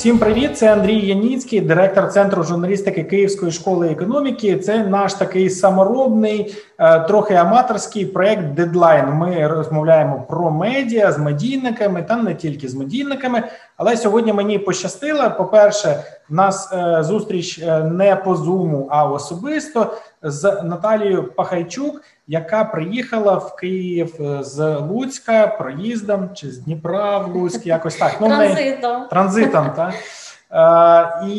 Всім привіт! Це Андрій Яніцький, директор центру журналістики Київської школи економіки. Це наш такий саморобний, е, трохи аматорський проект Дедлайн. Ми розмовляємо про медіа з медійниками та не тільки з медійниками. Але сьогодні мені пощастило. По перше, в нас е, зустріч е, не по зуму, а особисто з Наталією Пахайчук, яка приїхала в Київ з Луцька проїздом чи з Дніпра в Луцьк, якось так. Ну, транзитом. Транзитом, так. Е, і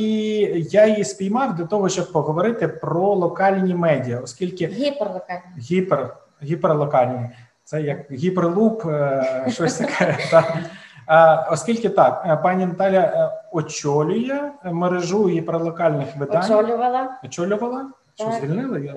я її спіймав для того, щоб поговорити про локальні медіа, оскільки гіперлокальні. Гіпер, гіперлокальні. Це як гіперлуп, е, щось таке. Е, оскільки так, пані Наталя очолює мережу гіперлокальних видань. Очолювала. Очолювала? Що звільнили? Я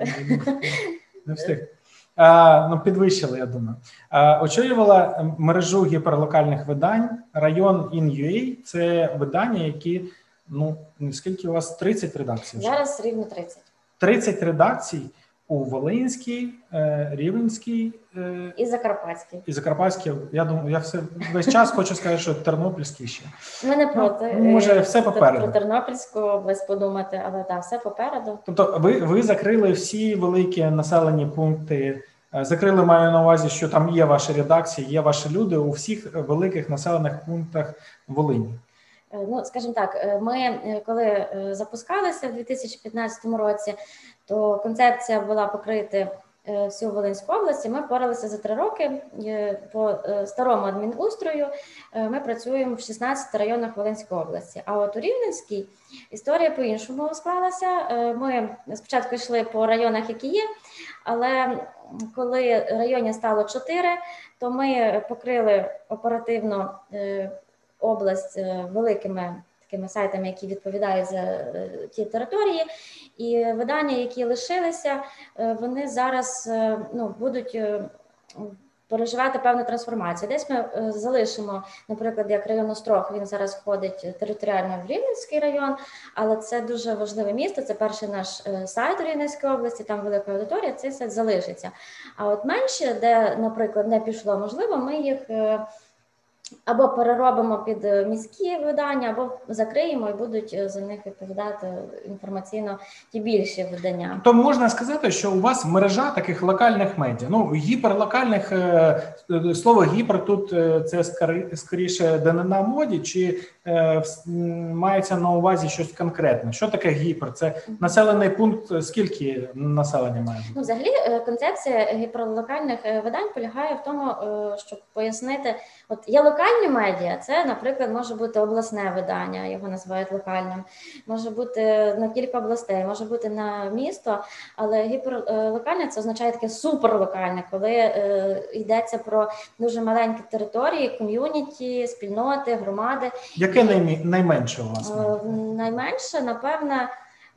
не встиг. А, ну, підвищили, я думаю. А, очолювала мережу гіперлокальних видань. Район InUA – це видання, які ну скільки у вас 30 редакцій? Вже? Зараз рівно 30. 30 редакцій у Волинській, е, Рівненській е, і Закарпатській. І Закарпатській. Я думаю, я все весь час хочу сказати, що Тернопільський ще. Ми не ну, проти. Ну, може, все попереду. Про Тернопільську область подумати, але так, все попереду. Тобто, ви, ви закрили всі великі населені пункти. Е, закрили маю на увазі, що там є ваші редакції, є ваші люди у всіх великих населених пунктах Волині. Ну, скажімо так, ми коли запускалися в 2015 році, то концепція була покрити е, всю Волинську область. Ми впоралися за три роки е, по е, старому адмінустрою. Ми працюємо в 16 районах Волинської області. А от у Рівненській історія по іншому склалася. Ми спочатку йшли по районах, які є, але коли районів стало чотири, то ми покрили оперативно область великими такими сайтами, які відповідають за е, ті території, і видання, які лишилися, е, вони зараз е, ну, будуть. Переживати певну трансформацію. Десь ми залишимо, наприклад, як район Острог, він зараз входить територіально в Рівненський район, але це дуже важливе місто. Це перший наш сайт Рівненської області, там велика аудиторія, цей сайт залишиться. А от менше, де, наприклад, не пішло, можливо, ми їх або переробимо під е, міські видання, або закриємо і будуть е, за них відповідати інформаційно ті більші видання. То можна сказати, що у вас мережа таких локальних медіа. Ну гіперлокальних е, слово гіпер тут це скоріше данина моді, чи мається на увазі щось конкретне? Що таке гіпер? Це населений пункт. Скільки населення має? Ну, взагалі, концепція гіперлокальних видань полягає в тому, щоб пояснити, от є локальні медіа, це, наприклад, може бути обласне видання, його називають локальним, може бути на кілька областей, може бути на місто, але гіперлокальне це означає таке суперлокальне, коли е, йдеться про дуже маленькі території, ком'юніті, спільноти, громади. Яке найменше у вас? Е, найменше, напевне.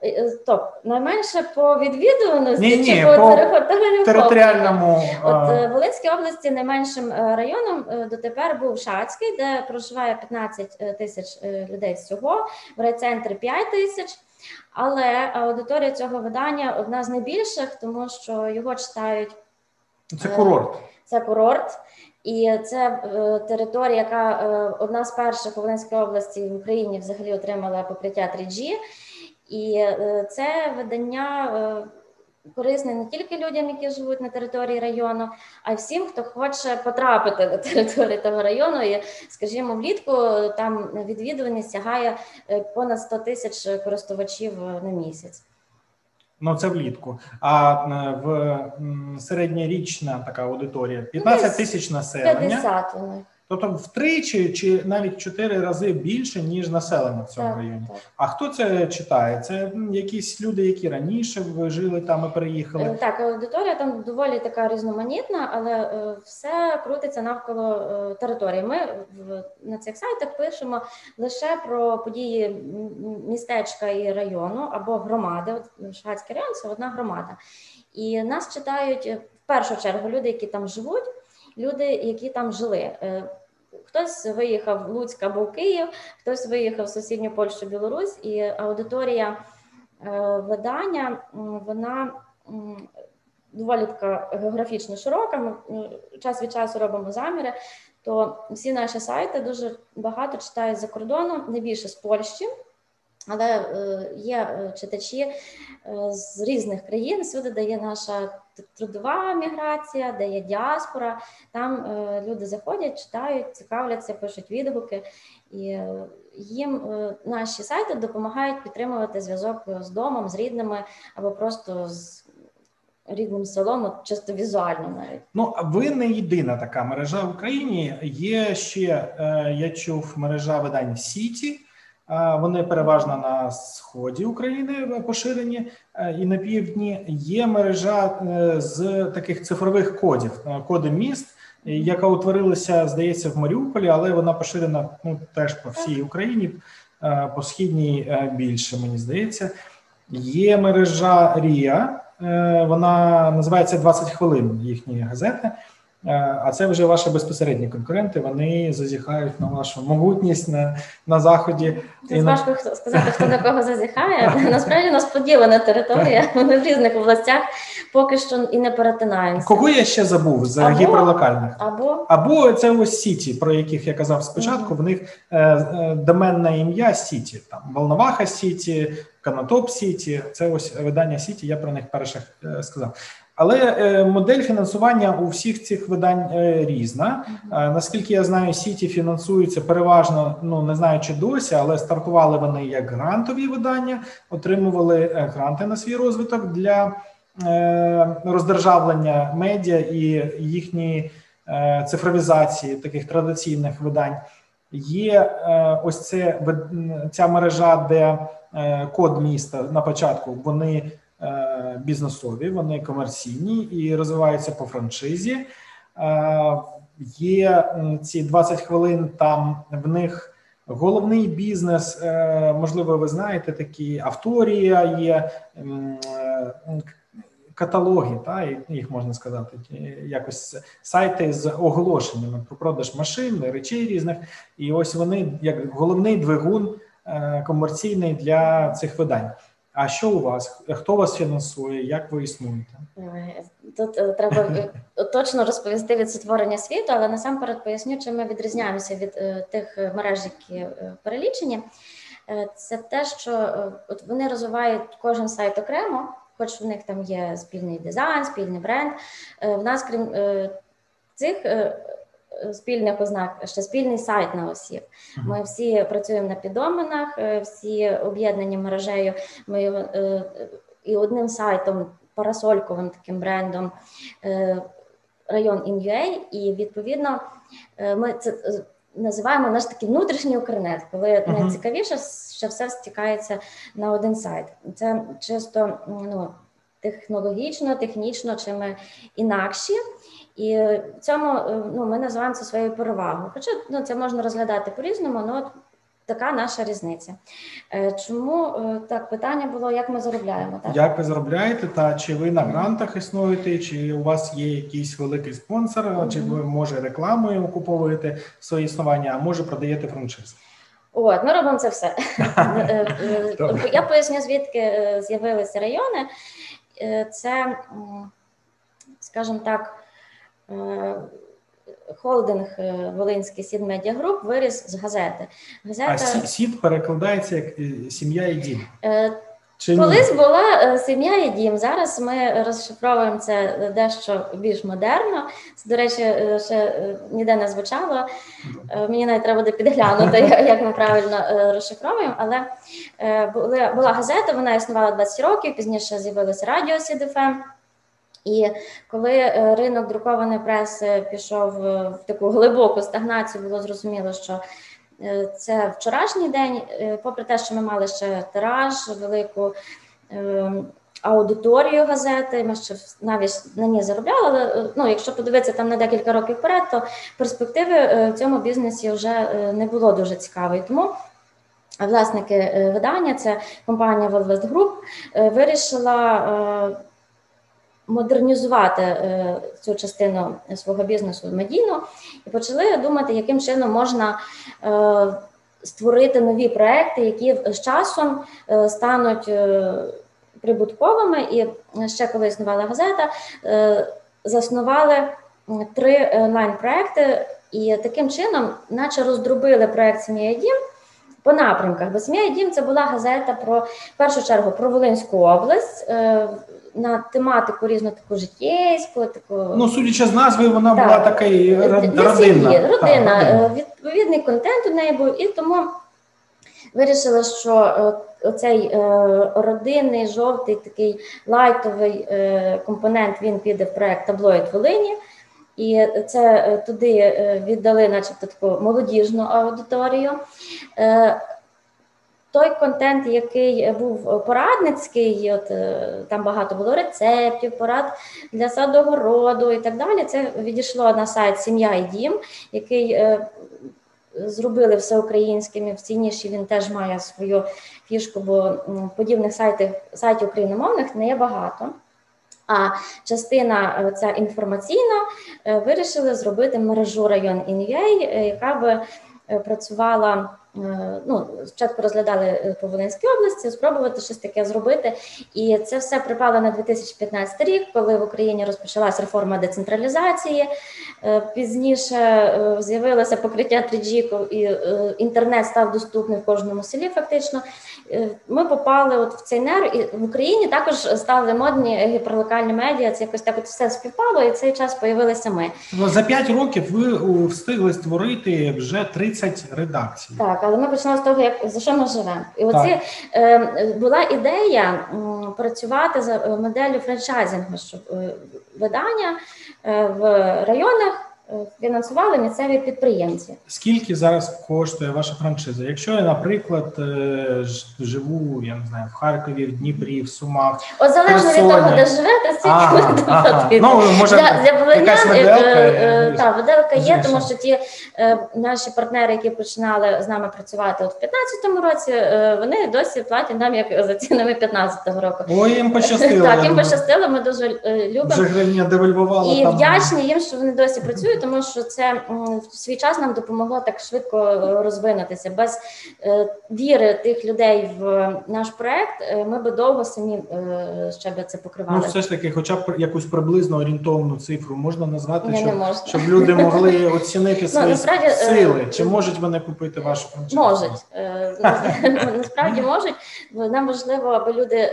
Е, е, стоп, найменше по відвідуваності ні, чи ні, по, по територіальному от е, в Волинській області найменшим районом дотепер був Шацький, де проживає 15 тисяч людей всього, в райцентрі 5 тисяч. Але аудиторія цього видання одна з найбільших, тому що його читають. Це курорт. Це курорт. І це територія, яка одна з перших у Волинській області в Україні взагалі отримала покриття 3G. І е, це видання е, корисне не тільки людям, які живуть на території району, а й всім, хто хоче потрапити на територію того району. І, скажімо, влітку там відвідуваність сягає е, понад 100 тисяч користувачів на місяць. Ну, це влітку. А в середньорічна така аудиторія 15 тисяч населення. 50 у них. Тобто втричі чи навіть чотири рази більше ніж населення в цьому так, районі. Так. А хто це читає? Це якісь люди, які раніше жили там і переїхали? Е, так, аудиторія там доволі така різноманітна, але е, все крутиться навколо е, території. Ми на цих сайтах пишемо лише про події містечка і району або громади. От Шацький район це одна громада, і нас читають в першу чергу люди, які там живуть люди, які там жили. Хтось виїхав в Луцьк або в Київ, хтось виїхав в сусідню Польщу, Білорусь, і аудиторія е, видання вона доволі така географічно широка. Ми час від часу робимо заміри. то всі наші сайти дуже багато читають за кордоном, не більше з Польщі. Але е, є е, читачі е, з різних країн, всюди, де є наша трудова міграція, де є діаспора. Там люди заходять, читають, цікавляться, пишуть відгуки, і їм наші сайти допомагають підтримувати зв'язок з домом, з рідними або просто з рідним селом, чисто візуально навіть. Ну а ви не єдина така мережа в Україні. Є ще я чув мережа видань Сіті. Вони переважно на сході України поширені е, і на півдні. Є мережа е, з таких цифрових кодів, е, коди міст, яка утворилася, здається, в Маріуполі, але вона поширена ну теж по всій Україні, по східній більше мені здається. Є мережа Рія, вона називається «20 хвилин. Їхні газети. Е, а це вже ваші безпосередні конкуренти. Вони зазіхають на вашу могутність на на заході. Це важко на... сказати, хто до кого зазіхає. Насправді у нас поділена територія. Вони в різних областях поки що і не перетинаємося. Кого я ще забув з або, гіперлокальних? Або або це ось City, про яких я казав спочатку. В них е, е, доменне ім'я City, там Волноваха City, Конотоп City. Це ось видання City. Я про них перших е, сказав. Але е, модель фінансування у всіх цих видань е, різна. Е, наскільки я знаю, сіті фінансуються переважно, ну не знаю чи досі, але стартували вони як грантові видання, отримували гранти на свій розвиток для роздержавлення медіа і їхньої цифровізації таких традиційних видань. Є ось це ця мережа, де код міста на початку вони. Е, бізнесові, вони комерційні і розвиваються по франшизі. Е, є ці 20 хвилин. Там в них головний бізнес. Е, можливо, ви знаєте, такі авторія є. Каталоги, та їх можна сказати, якось сайти з оголошеннями про продаж машин, речей різних, і ось вони як головний двигун комерційний для цих видань. А що у вас? Хто вас фінансує? Як ви існуєте? Тут е, треба е, точно розповісти від сотворення світу, але насамперед поясню, чим ми відрізняємося від е, тих мереж, які перелічені. Це те, що от вони розвивають кожен сайт окремо, хоч в них там є спільний дизайн, спільний бренд. В нас, крім цих спільних ознак, ще спільний сайт на осіб. Ми всі працюємо на підоменах, е, всі об'єднані мережею. Ми е, і одним сайтом, парасольковим таким брендом е, район InUA, і відповідно ми це. Називаємо наш такий внутрішній укрнет, коли uh-huh. найцікавіше, що все стікається на один сайт. Це чисто ну, технологічно, технічно, чи ми інакші. І в цьому е, ну, ми називаємо це своєю перевагою. Хоча ну, це можна розглядати по-різному, але от така наша різниця. Е, чому е, так питання було, як ми заробляємо? Так? Як ви заробляєте, та чи ви на грантах існуєте, чи у вас є якийсь великий спонсор, mm-hmm. чи ви може рекламою окуповуєте своє існування, а може продаєте франшиз? От, ми робимо це все. Я поясню, звідки з'явилися райони. Це, скажімо так. Е, холдинг е, Волинський Сід Медіа Груп виріс з газети. Газета... А сід перекладається як е, сім'я і дім. Чи Колись ні? була сім'я і дім. Зараз ми розшифровуємо це дещо більш модерно. Це, до речі, ще ніде не звучало. Мені навіть треба буде підглянути, як ми правильно розшифровуємо. Але була газета, вона існувала 20 років. Пізніше з'явилося радіо CID FM. І коли е, ринок друкованої преси пішов в таку глибоку стагнацію, було зрозуміло, що е, це вчорашній день, е, попри те, що ми мали ще тираж, велику аудиторію газети, ми ще навіть на ній заробляли. Але ну, якщо подивитися там на декілька років вперед, то перспективи в цьому бізнесі вже не було дуже цікавої. Тому власники видання, це компанія Velvet Group, вирішила модернізувати е, цю частину свого бізнесу медійно і почали думати, яким чином можна е, створити нові проекти, які з часом е, стануть прибутковими. І ще коли існувала газета, заснували три онлайн-проекти. І таким чином, наче роздробили проект Сім'я дім по напрямках. Бо Сім'я і дім це була газета про в першу чергу про Волинську область. Е, на тематику різну таку життєйську, таку ну судячи з назви, вона так. була такий родинна. родина. Так, родина. Відповідний контент у неї був, і тому вирішили, що е, оцей е, родинний, жовтий, такий лайтовий е, компонент він піде в проект таблоїд Волині. І це туди віддали, начебто, таку молодіжну аудиторію. Той контент, який був порадницький, от там багато було рецептів, порад для садогороду і так далі. Це відійшло на сайт Сім'я і Дім, який зробили всеукраїнським і в цій ніші він теж має свою фішку, бо подібних сайтів сайтів україномовних не є багато. А частина е, ця інформаційна е, вирішили зробити мережу район Інвей, е, яка би працювала. Ну, спочатку розглядали по Волинській області, спробувати щось таке зробити. І це все припало на 2015 рік, коли в Україні розпочалась реформа децентралізації. Е, пізніше е, з'явилося покриття 3G, і е, інтернет став доступний в кожному селі. Фактично, ми попали от в цей нер, і в Україні також стали модні гіперлокальні медіа. Це якось так от все співпало, і цей час появилися ми. Ну, за 5 років ви встигли створити вже 30 редакцій. Так, але ми почали з того, як за що ми живемо, і оці е, була ідея м, працювати за моделлю франчайзингу, щоб е, видання е, в районах. Е, фінансували місцеві підприємці. Скільки зараз коштує ваша франшиза? Якщо я, наприклад, е, живу, я не знаю, в Харкові, в Дніпрі, в Сумах, От залежно від того, де живете, стільки ага, ага. Ну, може, для, для виделка, е, та, виделка є, тому що ті е, наші партнери, які починали з нами працювати от в 15-му році, е, вони досі платять нам як за цінами 15-го року. Ой, їм пощастило. Так, їм пощастило, ми дуже любимо. Вже гривня девальвувала. І там. вдячні їм, що вони досі працюють тому що це в свій час нам допомогло так швидко е, розвинутися. Без е, віри тих людей в наш проект е, ми би довго самі ще би це покривали. Ну, все ж таки, хоча б якусь приблизно орієнтовну цифру можна назвати, щоб, не щоб люди могли оцінити ну, насправді, сили. Чи можуть вони купити вашу франшизу? Можуть насправді можуть. Нам важливо, аби люди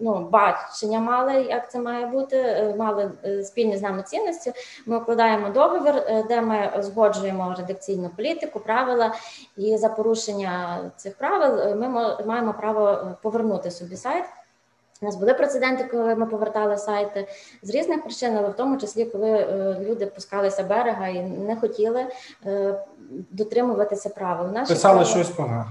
ну, бачення мали, як це має бути, е, мали е, спільні з нами цінності. Ми укладаємо договір, е, де ми згоджуємо редакційну політику, правила, і за порушення цих правил ми маємо право повернути собі сайт. У нас були прецеденти, коли ми повертали сайти з різних причин, але в тому числі, коли е, люди пускалися берега і не хотіли е, дотримуватися правил. Наші писали правила, щось погане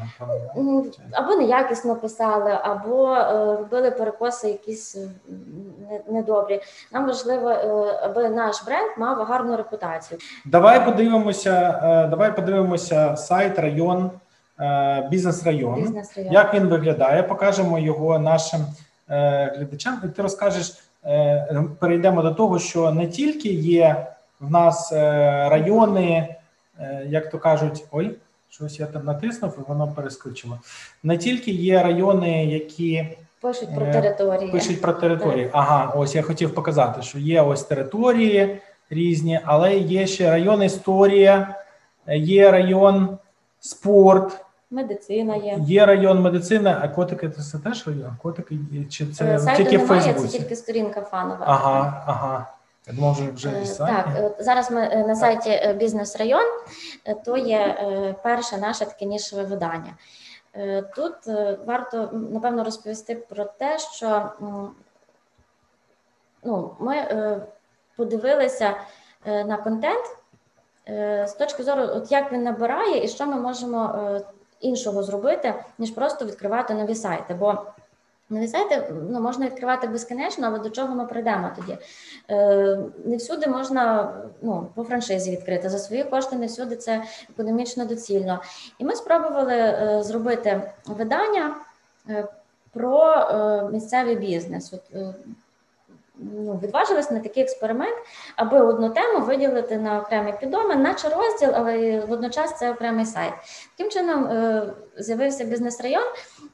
або неякісно писали, або е, робили перекоси якісь недобрі. Нам важливо, аби наш бренд мав гарну репутацію. Давай подивимося. Давай подивимося сайт район. Бізнес-район. Бізнес-район. Як він виглядає? Покажемо його нашим глядачам, і ти розкажеш, е, перейдемо до того, що не тільки є в нас е, райони, як то кажуть, ой, щось я там натиснув, і воно перескочило. Не тільки є райони, які пишуть про території. Пишуть про території. Ага, ось я хотів показати, що є ось території різні, але є ще район історія, є район спорт. Медицина є. Є район медицини, а котики це теж район? Котики чи це е, Сайту тільки немає, в Фейсбуці? Це тільки сторінка фанова. Ага, ага. Я думав, вже вже і е, сайт. Так, зараз ми е, на сайті Бізнес Район, то є перше наше таке нішеве видання. Тут варто напевно розповісти про те, що ну, ми подивилися на контент з точки зору, от як він набирає і що ми можемо іншого зробити, ніж просто відкривати нові сайти. Бо нові сайти ну, можна відкривати безкінечно, але до чого ми прийдемо тоді? Е, Не всюди можна ну, по франшизі відкрити. За свої кошти не всюди це економічно доцільно. І ми спробували е, зробити видання. Е, про е, місцевий бізнес, От, е, ну, відважились на такий експеримент, аби одну тему виділити на окремий підомен, наче розділ, але водночас це окремий сайт. Таким чином е, з'явився бізнес-район,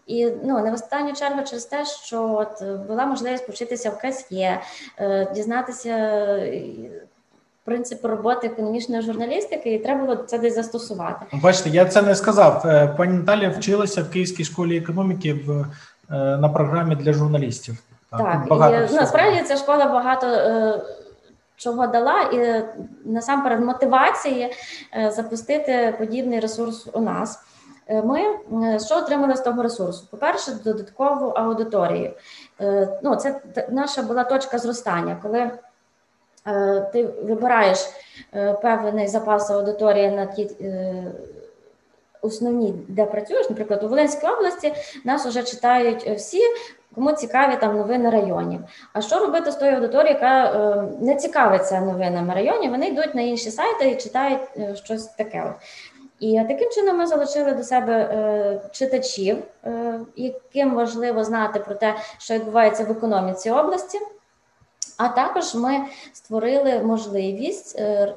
і ну не в останню чергу через те, що от була можливість повчитися в КСЄ, е, дізнатися принципи роботи економічної журналістики, і треба було це десь застосувати. Бачите, я це не сказав. Е, пані Наталія вчилася в Київській школі економіки в е, на програмі для журналістів. Так, багато і, насправді ця школа багато. Е, чого дала, і насамперед мотивації запустити подібний ресурс у нас. Ми що отримали з того ресурсу? По-перше, додаткову аудиторію. Ну, Це наша була точка зростання, коли Е, ти вибираєш е, певний запас аудиторії на ті е, основні, де працюєш, наприклад, у Волинській області нас вже читають всі. Кому цікаві там новини районів. А що робити з тою аудиторією, яка е, не цікавиться новинами районів? Вони йдуть на інші сайти і читають е, щось таке. І таким чином ми залучили до себе е, читачів, яким важливо знати про те, що відбувається в економіці області. А також ми створили можливість е,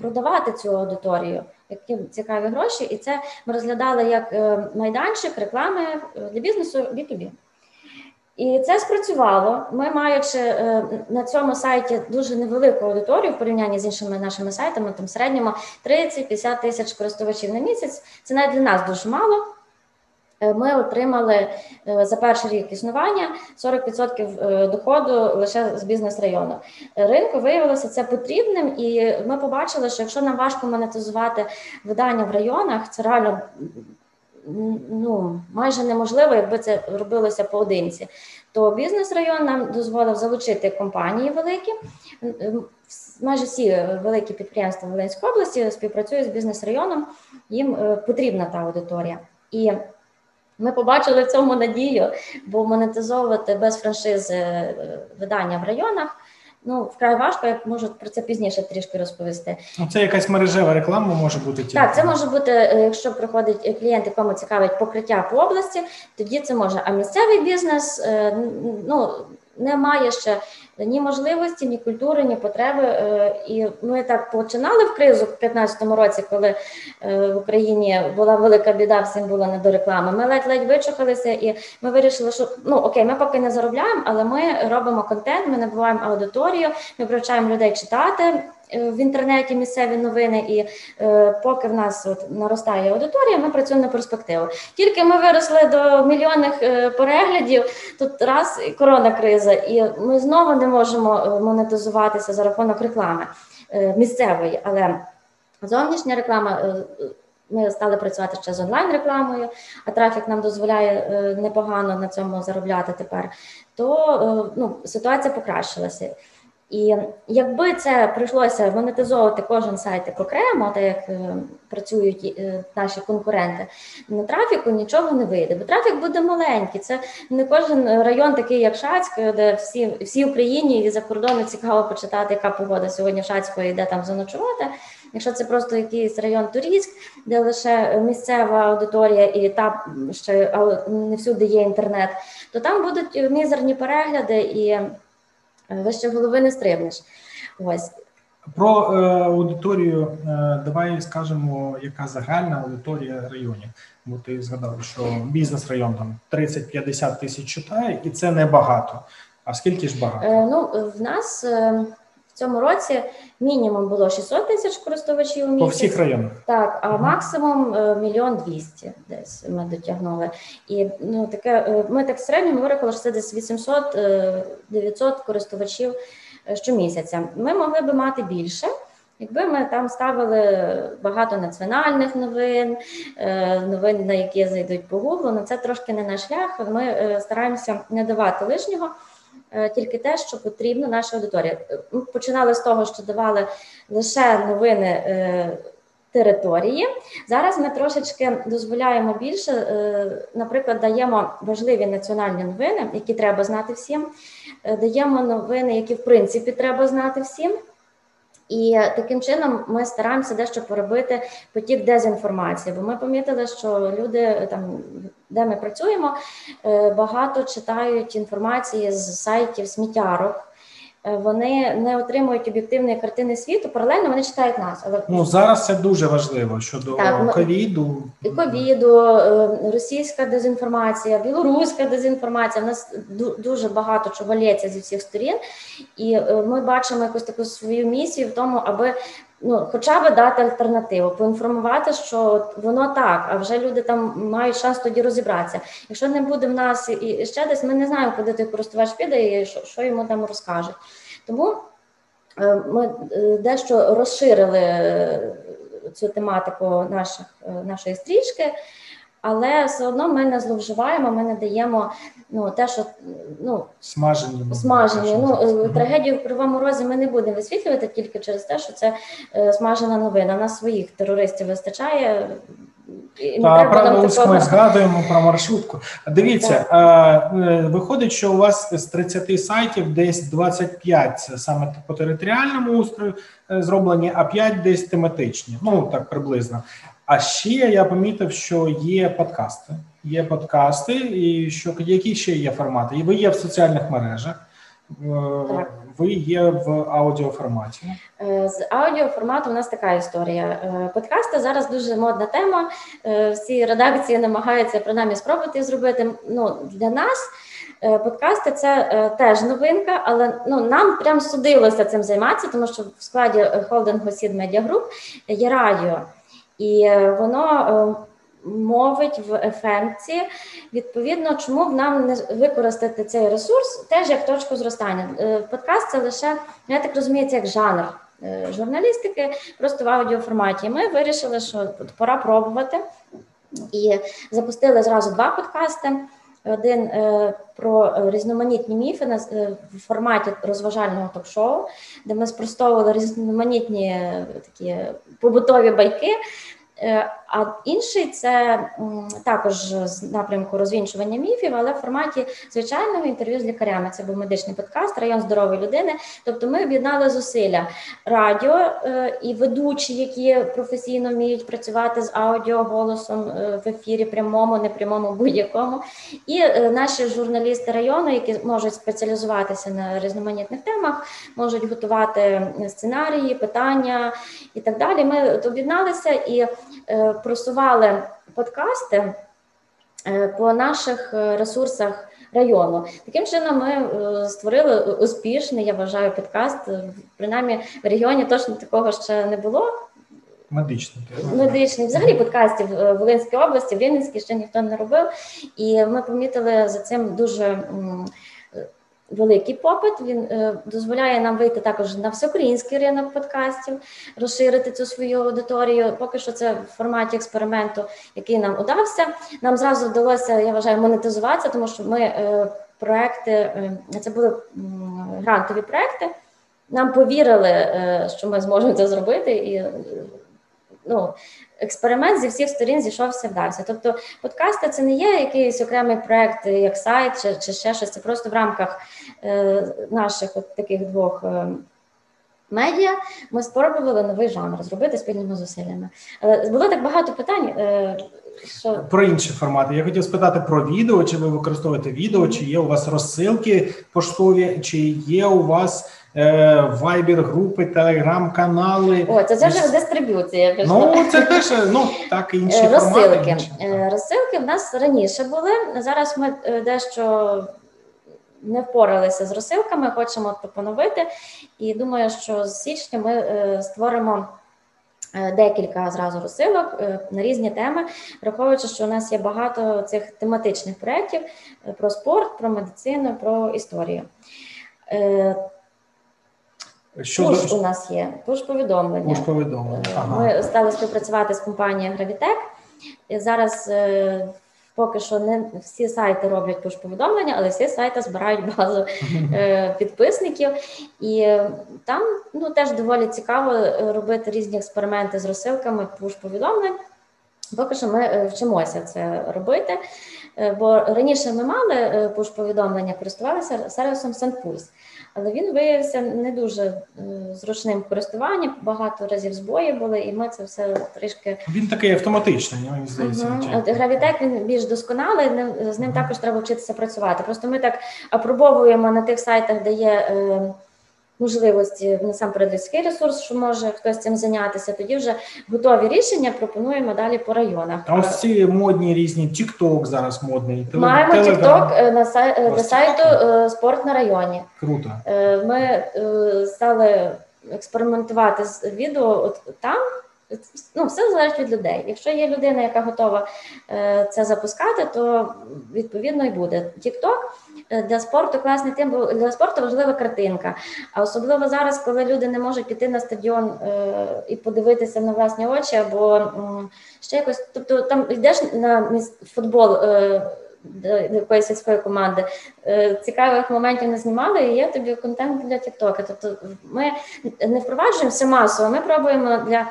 продавати цю аудиторію, які цікаві гроші, і це ми розглядали як е, майданчик реклами е, для бізнесу B2B. І це спрацювало. Ми, маючи на цьому сайті дуже невелику аудиторію в порівнянні з іншими нашими сайтами, там середньому 30-50 тисяч користувачів на місяць. Це навіть для нас дуже мало. Е, ми отримали е, за перший рік існування 40% е, доходу лише з бізнес-району. Ринку виявилося це потрібним, і ми побачили, що якщо нам важко монетизувати видання в районах, це реально ну майже неможливо, якби це робилося поодинці. То бізнес-район нам дозволив залучити компанії великі. Майже всі великі підприємства Волинської області співпрацюють з бізнес-районом. Їм потрібна та аудиторія і. Ми побачили в цьому надію, бо монетизовувати без франшизи е, видання в районах. Ну, вкрай важко, я можу про це пізніше трішки розповісти. Ну, це якась мережева реклама може бути тільки? Так, це може бути, е, якщо приходить клієнт, якому цікавить покриття по області, тоді це може. А місцевий бізнес е, ну немає ще ні можливості, ні культури, ні потреби. Е, і ми так починали в кризу в 2015 році, коли е, в Україні була велика біда, всім було не до реклами. Ми ледь-ледь вичухалися, і ми вирішили, що ну окей, ми поки не заробляємо, але ми робимо контент, ми набуваємо аудиторію, ми привчаємо людей читати. Е, в інтернеті місцеві новини, і е, поки в нас от наростає аудиторія, ми працюємо на перспективу. Тільки ми виросли до мільйонних е, переглядів. Тут раз і корона криза, і ми знову не можемо е, монетизуватися за рахунок реклами е, місцевої, але зовнішня реклама. Е, ми стали працювати ще з онлайн-рекламою, а трафік нам дозволяє непогано на цьому заробляти тепер. То ну, ситуація покращилася. І якби це прийшлося монетизовувати кожен сайт окремо, так як е, працюють е, наші конкуренти, на трафіку нічого не вийде, бо трафік буде маленький. Це не кожен район, такий як Шацьк, де всі всі Україні і за кордону цікаво почитати, яка погода сьогодні в Шацьку і де там заночувати. Якщо це просто якийсь район Турійськ, де лише місцева аудиторія і там ще не всюди є інтернет, то там будуть мізерні перегляди і. Е, вище голови не стрибнеш. Ось. Про е, аудиторію е, давай скажемо, яка загальна аудиторія районів. Бо ти згадав, що бізнес-район там 30-50 тисяч читає, і це небагато. А скільки ж багато? Е, ну в нас е, в цьому році мінімум було 600 тисяч користувачів у місяць. По всіх районах. Так, а угу. максимум е, мільйон двісті десь ми дотягнули. І ну таке е, ми так в середньому вирахували, що це десь 800-900 е, користувачів щомісяця. Ми могли би мати більше. Якби ми там ставили багато національних новин, новин, на які зайдуть по гуглу, ну це трошки не наш шлях. Ми стараємося не давати лишнього. Е, тільки те, що потрібно нашій аудиторії. Ми починали з того, що давали лише новини е, території. Зараз ми трошечки дозволяємо більше, е, наприклад, даємо важливі національні новини, які треба знати всім. Даємо новини, які в принципі треба знати всім. І таким чином ми стараємося дещо поробити потік дезінформації, бо ми помітили, що люди там, де ми працюємо, е, багато читають інформації з сайтів сміттярок. Е, вони не отримують об'єктивної картини світу. Паралельно вони читають нас. Але Ну зараз це дуже важливо щодо Так, ковіду. і ковіду, е, російська дезінформація, білоруська дезінформація. У нас ду- дуже багато чого лється зі всіх сторін, і е, ми бачимо якусь таку свою місію в тому, аби ну, хоча б дати альтернативу, поінформувати, що воно так, а вже люди там мають шанс тоді розібратися. Якщо не буде в нас і- ще десь, ми не знаємо, куди той користувач піде і що, що йому там розкажуть. Тому е, ми е, дещо розширили е, цю тематику наших, нашої стрічки, але все одно ми не зловживаємо, ми не даємо ну, те, що ну, Смажені. смажені. Ну, е, трагедію в Кривому Розі ми не будемо висвітлювати тільки через те, що це е, смажена новина. У нас своїх терористів вистачає. Та правда, ось такого. ми згадуємо про маршрутку. Дивіться, е, е, виходить, що у вас з 30 сайтів десь 25 це саме по територіальному устрою е, зроблені, а 5 десь тематичні. Ну так приблизно. А ще я помітив, що є подкасти. Є подкасти, і що які ще є формати? І ви є в соціальних мережах, е, Так. ви є в аудіоформаті. Е, З аудіоформату у нас така історія. Е, Подкасти зараз дуже модна тема. Всі редакції намагаються принаймні спробувати зробити. Ну для нас подкасти це теж новинка, але ну нам прям судилося цим займатися, тому що в складі холдингу Сід Media Group є радіо, і е, воно. е, Мовить в ефемці, відповідно, чому б нам не використати цей ресурс теж як точку зростання. Е, Подкаст це лише, я так розумію, це як жанр журналістики, просто в аудіоформаті. Ми вирішили, що пора пробувати. І запустили зразу два подкасти. Один е, про е, різноманітні міфи на е, в форматі розважального ток-шоу, де ми спростовували різноманітні такі побутові байки. Е, А інший це також з напрямку розвінчування міфів, але в форматі звичайного інтерв'ю з лікарями. Це був медичний подкаст, район здорової людини. Тобто ми об'єднали зусилля радіо е, і ведучі, які професійно вміють працювати з аудіо, голосом е, в ефірі, прямому, непрямому, будь-якому, і наші журналісти району, які можуть спеціалізуватися на різноманітних темах, можуть готувати сценарії, питання і так далі. Ми об'єдналися і просували подкасти е, по наших е, ресурсах району. Таким чином, ми е, створили успішний, я вважаю, подкаст. Е, Принаймні в регіоні точно такого ще не було. Медичний. Медичний, взагалі подкастів е, в Волинській області, в Рівненській ще ніхто не робив. І ми помітили за цим дуже е, великий попит. Він е, дозволяє нам вийти також на всеукраїнський ринок подкастів, розширити цю свою аудиторію. Поки що це в форматі експерименту, який нам удався. Нам зразу вдалося, я вважаю, монетизуватися, тому що ми е, проекти, е, це були грантові проекти. Нам повірили, що ми зможемо це зробити, і ну, експеримент зі всіх сторін зійшовся вдався. Тобто, подкасти це не є якийсь окремий проект, як сайт чи, чи ще щось. Це просто в рамках е, наших от таких двох. Е, Медіа ми спробували новий жанр зробити спільними зусиллями. Але було так багато питань, е, що Про інші формати. Я хотів спитати про відео, чи ви використовуєте відео, чи є у вас розсилки поштові, чи є у вас е, вайбер групи, телеграм-канали. о, це вже дистриб'юція. Ну, це теж ну так інші Е, формати. Розсилки. інші, Е. Розсилки в нас раніше були. Зараз ми е, дещо не впоралися з розсилками, хочемо поновити. І думаю, що з січня ми створимо. Декілька зразу розсилок на різні теми, враховуючи, що у нас є багато цих тематичних проєктів про спорт, про медицину, про історію. Щодо Пуш у нас є, пуш повідомлення. Пуш повідомлення. Е, Ага. Ми стали співпрацювати з компанією Gravitec. І зараз е, поки що не всі сайти роблять пуш-повідомлення, але всі сайти збирають базу е, підписників. І там ну, теж доволі цікаво е, робити різні експерименти з розсилками пуш-повідомлень. Поки що ми е, вчимося це робити. Е, Бо раніше ми мали е, пуш-повідомлення, користувалися сервісом SendPulse, але він виявився не дуже зручним в користуванні. Багато разів збої були, і ми це все трішки Він такий автоматичний, мені здається. От Гравітек він більш досконалий. З ним також треба вчитися працювати. Просто ми так апробовуємо на тих сайтах, де є е, можливості насамперед людський ресурс, що може хтось цим зайнятися. Тоді вже готові рішення пропонуємо далі по районах. А ось ці модні різні TikTok зараз модний. Маємо. TikTok е, на сай- е, вас сайту е, спорт на районі. Круто. Ми стали експериментувати з відео от там. Ну, все залежить від людей. Якщо є людина, яка готова е, це запускати, то відповідно і буде. TikTok е, для спорту класний тим, бо для спорту важлива картинка. А особливо зараз, коли люди не можуть піти на стадіон е, і подивитися на власні очі, або ще якось. Тобто там йдеш на футбол. Е, якоїсь сільської команди Е, цікавих моментів не знімали, і є тобі контент для Тіктока. Тобто, ми не впроваджуємо все масово, ми пробуємо для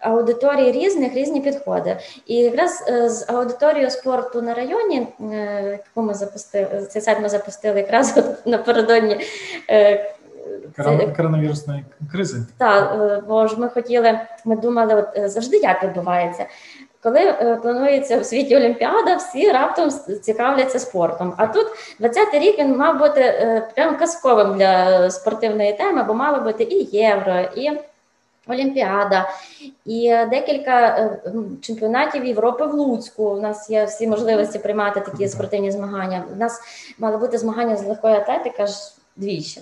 аудиторії різних різні підходи. І якраз е, з аудиторією спорту на районі, е, яку ми запустили, цей сайт ми запустили якраз от напередодні. е, Коронавірусної кризи. так, бо ж ми хотіли, ми думали, от завжди як відбувається. Коли планується в світі Олімпіада, всі раптом цікавляться спортом. А тут 20-й рік він мав бути прям казковим для спортивної теми, бо мало бути і євро, і Олімпіада, і е, декілька е, чемпіонатів Європи в Луцьку. У нас є всі можливості приймати такі спортивні змагання. У нас мали бути змагання з легкої атлетики аж двічі.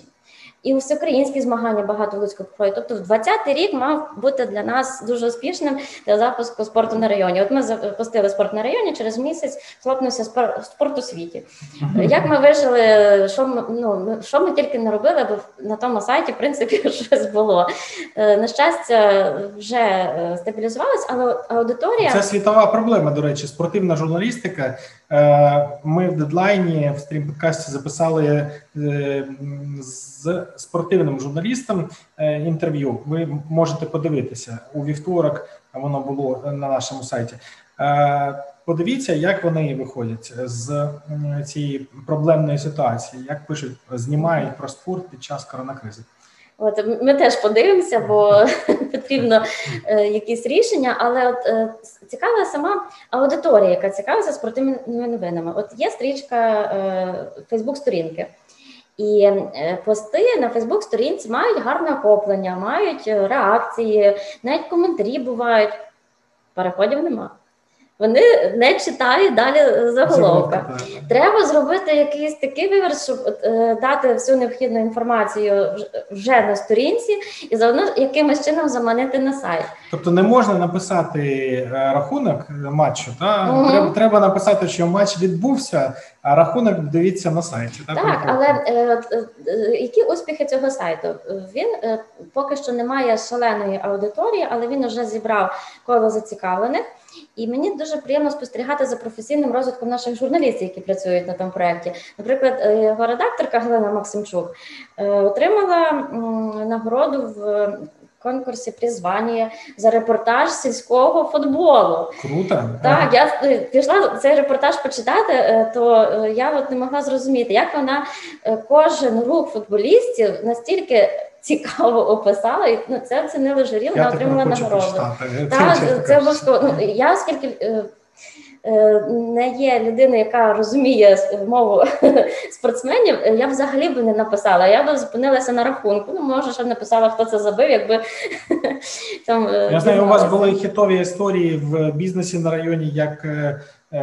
І всеукраїнські змагання багато в Луцьку проходять. Тобто, 20-й рік мав бути для нас дуже успішним для запуску спорту на районі. От ми запустили спорт на районі, через місяць хлопнувся спор- спорт у світі. Як ми вижили, що ми ну що ми тільки не робили, бо на тому сайті, в принципі, щось було. Е, На щастя, вже е, стабілізувалось, але аудиторія Це світова проблема, до речі, спортивна журналістика. Е, Ми в дедлайні в стрім-подкасті записали е, з спортивним журналістом е, інтерв'ю. Ви можете подивитися у вівторок. Воно було на нашому сайті. Подивіться, як вони виходять з цієї проблемної ситуації, як пишуть, знімають про спорт під час коронакризи. От ми теж подивимося, бо потрібно е, якісь рішення. Але от е, цікава сама аудиторія, яка цікавиться спортивними новинами. От є стрічка е, Фейсбук-сторінки. І е, пости на Фейсбук-сторінці мають гарне охоплення, мають е, реакції, навіть коментарі бувають. Переходів нема. Вони не читають далі заголовка. Треба зробити якийсь такий виверс, щоб е, дати всю необхідну інформацію вже на сторінці, і заодно якимось чином заманити на сайт. Тобто не можна написати е, рахунок матчу, та Мгм. треба, треба написати, що матч відбувся, а рахунок дивіться на сайті. Та, Так, але е, е, які успіхи цього сайту? Він е, поки що не має шаленої аудиторії, але він вже зібрав коло зацікавлених. І мені дуже приємно спостерігати за професійним розвитком наших журналістів, які працюють на тому проєкті. Наприклад, е, його редакторка Галина Максимчук е, отримала нагороду в конкурсі призвання за репортаж сільського футболу. Круто. Так, я е, пішла цей репортаж почитати, е, то е, я от не могла зрозуміти, як вона е, кожен рух футболістів настільки цікаво описала, і ну, це оцінили журі, вона отримала нагороду. Так, це обов'язково. Ну, я оскільки е, е, не є людиною, яка розуміє мову спортсменів, е, я б взагалі би не написала. Я б зупинилася на рахунку. Ну, може, ще б написала, хто це забив, якби там Я знаю, у вас були хітові історії в бізнесі на районі, як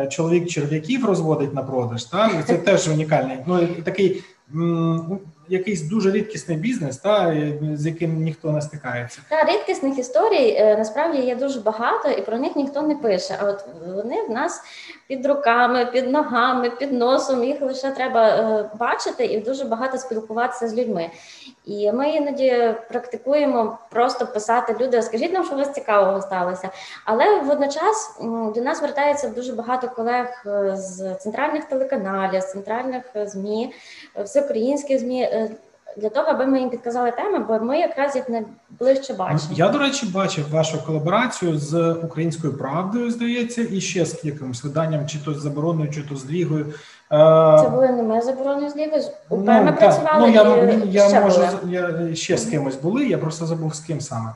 чоловік черв'яків розводить на продаж. Та? Це теж унікальний. Ну, такий якийсь дуже рідкісний бізнес, та, з яким ніхто не стикається. Та рідкісних історій е, насправді є дуже багато, і про них ніхто не пише. А от вони в нас під руками, під ногами, під носом. Їх лише треба е, бачити і дуже багато спілкуватися з людьми. І ми іноді практикуємо просто писати люди, скажіть нам, що вас цікавого сталося. Але водночас до нас звертається дуже багато колег е, з центральних телеканалів, з центральних змі, всеукраїнських змі. е, Для того, аби ми їм підказали теми, бо ми якраз їх найближче бачимо. Я, до речі, бачив вашу колаборацію з українською правдою, здається, і ще з якимось виданням, чи то з забороною, чи то з лігою. Е, Це були не ми заборонені з УП Ну, ми так. працювали. Ну, я, і я ще можу були. я ще з кимось були, я просто забув з ким саме.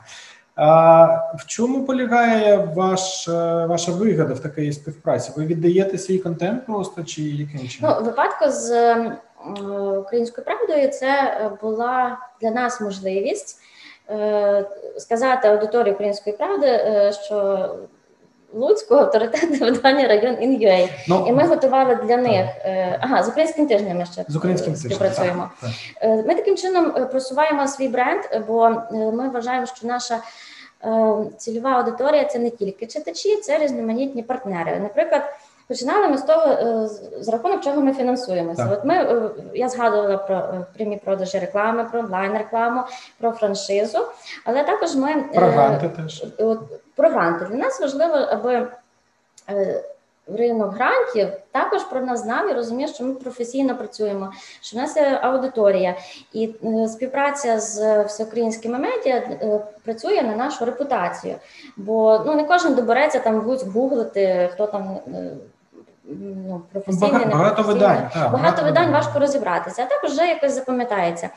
А, в чому полягає ваш, е, ваша вигода в такій співпраці? Ви віддаєте свій контент просто чи яким чином? Ну, випадку з українською правдою, це була для нас можливість сказати аудиторії української правди, що Луцьку авторитетне видання район Ін'юей. Ну, і ми готували для них ага з українським тижнем. Ми ще з українським співпрацюємо. Так, так. Ми таким чином просуваємо свій бренд, бо ми вважаємо, що наша цільова аудиторія це не тільки читачі, це різноманітні партнери. Наприклад. Починали ми з того, е, з рахунок чого ми фінансуємося. Так. От ми е, я згадувала про е, прямі продажі реклами, про онлайн-рекламу, про франшизу, але також ми про гранти теж от, про гранти. Для нас важливо, аби ринок грантів також про нас знав і розумів, що ми професійно працюємо, що в нас є аудиторія і співпраця з всеукраїнськими медіа працює на нашу репутацію. Бо ну не кожен добереться там будь гуглити, хто там ну, професійний, багато, багато видань. Так, багато видань важко розібратися, а також вже якось запам'ятається.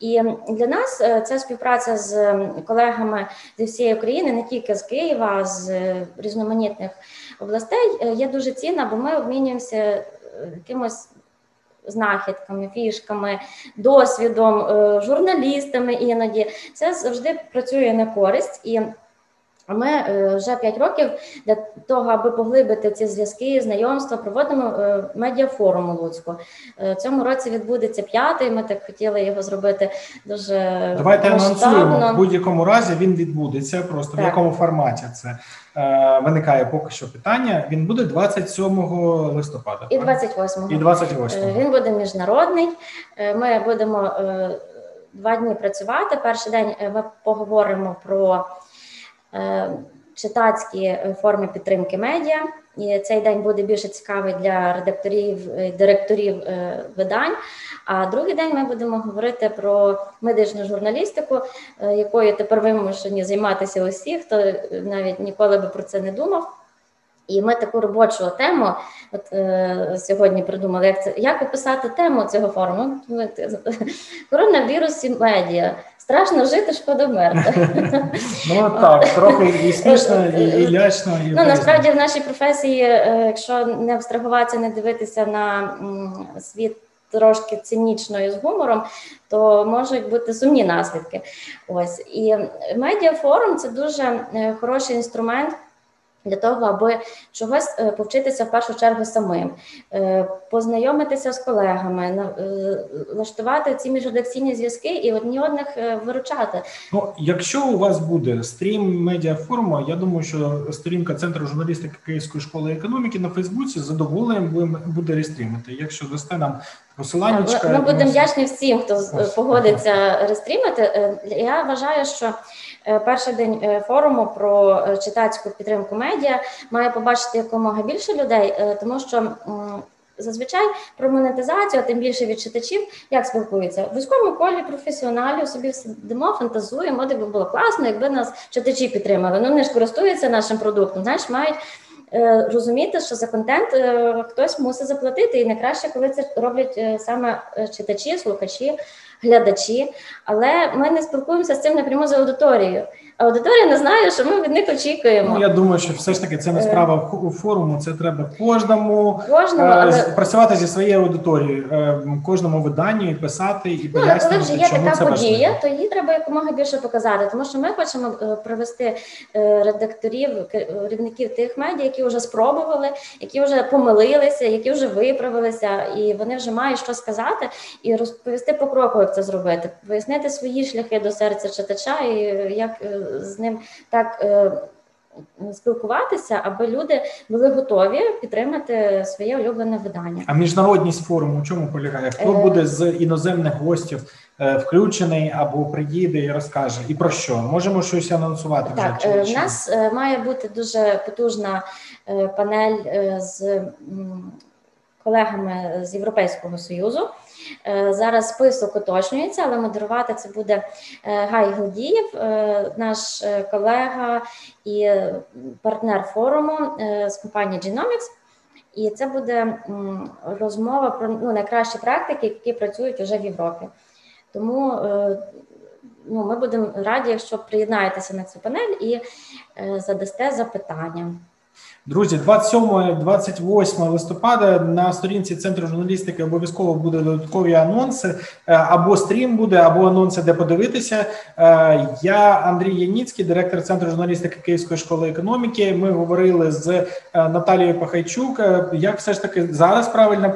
І для нас е, ця співпраця з колегами зі всієї України, не тільки з Києва, а з е, різноманітних областей, е, є дуже цінна, бо ми обмінюємося якимось. Знахідками, фішками, досвідом, журналістами іноді це завжди працює на користь і ми е, вже 5 років для того, аби поглибити ці зв'язки, знайомства, проводимо е, медіафорум у Луцьку. Е, цьому році відбудеться п'ятий. Ми так хотіли його зробити дуже давайте анонсуємо в будь-якому разі. Він відбудеться. Просто так. в якому форматі це виникає поки що питання. Він буде 27 листопада і 28 І 28 Він буде міжнародний. Ми будемо два дні працювати. Перший день ми поговоримо про. Е, читацькі е, форми підтримки медіа. І цей день буде більше цікавий для редакторів е, директорів видань. А другий день ми будемо говорити про медичну журналістику, якою тепер вимушені займатися усі, хто навіть ніколи би про це не думав. І ми таку робочу тему от е, сьогодні придумали, як це як описати тему цього форуму. Коронавірус і медіа. Страшно жити, шкода вмерти. Ну так, трохи і смішно, і, і лячно. І ну насправді в нашій професії, е, якщо не абстрагуватися, не дивитися на світ. Трошки цинічно і з гумором, то можуть бути сумні наслідки. Ось і медіафорум це дуже е, хороший інструмент для того, аби чогось е, повчитися в першу чергу самим, е, познайомитися з колегами, е, влаштувати ці міжредакційні зв'язки і одні одних виручати. Ну, якщо у вас буде стрім медіафоруму, я думаю, що сторінка центру журналістики Київської школи економіки на Фейсбуці з задоволенням буде рестрімити. Якщо дасте нам посилання, ми, ми будемо вдячні всім, хто погодиться рестрімити. Я вважаю, що перший день е, форуму про е, читацьку підтримку медіа має побачити якомога більше людей, тому що. Зазвичай про монетизацію, а тим більше від читачів, як спілкуються в військовому колі професіоналів собі сидимо, фантазуємо, де би було класно, якби нас читачі підтримали. Ну вони ж користуються нашим продуктом. Знаєш, мають е, розуміти, що за контент е, хтось мусить заплатити, і найкраще, коли це роблять е, саме читачі, слухачі глядачі, але ми не спілкуємося з цим напряму з аудиторією. Аудиторія не знає, що ми від них очікуємо. Ну, Я думаю, що все ж таки це не справа форуму. Це треба кожному кожному але... працювати зі своєю аудиторією, е, кожному виданню і писати і ну, пояснювати, коли вже є чому така подія, важливо. то її треба якомога більше показати. Тому що ми хочемо е, привести е, редакторів, керівників тих медіа, які вже спробували, які вже помилилися, які вже виправилися, і вони вже мають що сказати і розповісти по кроку, як це зробити, пояснити свої шляхи до серця читача і як з ним так е, спілкуватися, аби люди були готові підтримати своє улюблене видання. А міжнародність форуму у чому полягає? Хто е, буде з іноземних гостів е, включений або приїде і розкаже? І про що? Можемо щось анонсувати? Так, вже, чи, в нас має бути дуже потужна панель з колегами з Європейського союзу. Е, зараз список уточнюється, але модерувати це буде е, Гай Гладієв, е, наш колега і партнер форуму з компанії Genomics. І це буде розмова про ну, найкращі практики, які працюють вже в Європі. Тому ну, ми будемо раді, якщо приєднаєтеся на цю панель і задасте запитання. Друзі, 27-28 листопада на сторінці центру журналістики обов'язково буде додаткові анонси. Е, або стрім буде, або анонси, де подивитися. Е, я Андрій Яніцький, директор центру журналістики Київської школи економіки. Ми говорили з е, Наталією Пахайчук. Як все ж таки зараз правильно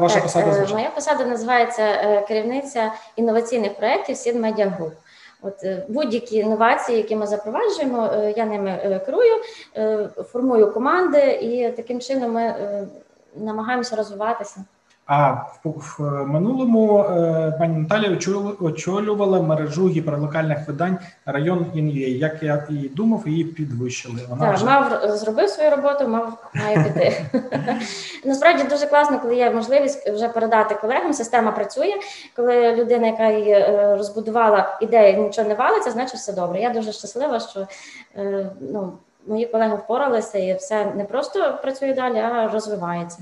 ваша так, посада звучить? Моя посада називається керівниця інноваційних проєктів Сід Медіа Груп. От е, будь-які інновації, які ми запроваджуємо, е, я ними е, керую, формую команди, і таким чином ми намагаємося розвиватися. А в, минулому е, пані Наталія очолювала мережу гіперлокальних видань район Інвій. Як я і думав, її підвищили. Вона так, вже... мав зробив свою роботу, мав має піти. Насправді дуже класно, коли є можливість вже передати колегам. Система працює. Коли людина, яка її е, розбудувала ідею, нічого не валиться, значить все добре. Я дуже щаслива, що е, ну. Мої колеги впоралися, і все не просто працює далі, а розвивається.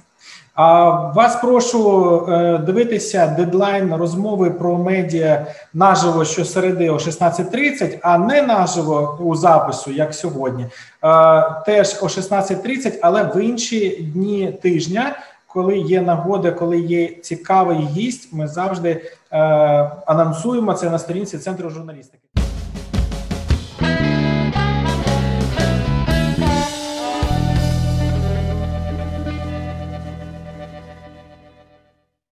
А вас прошу е, дивитися дедлайн розмови про медіа наживо щосереди о 16.30, а не наживо у запису, як сьогодні. Е, теж о 16.30, але в інші дні тижня. Коли є нагода, коли є цікавий гість, ми завжди е, анонсуємо це на сторінці центру журналістики.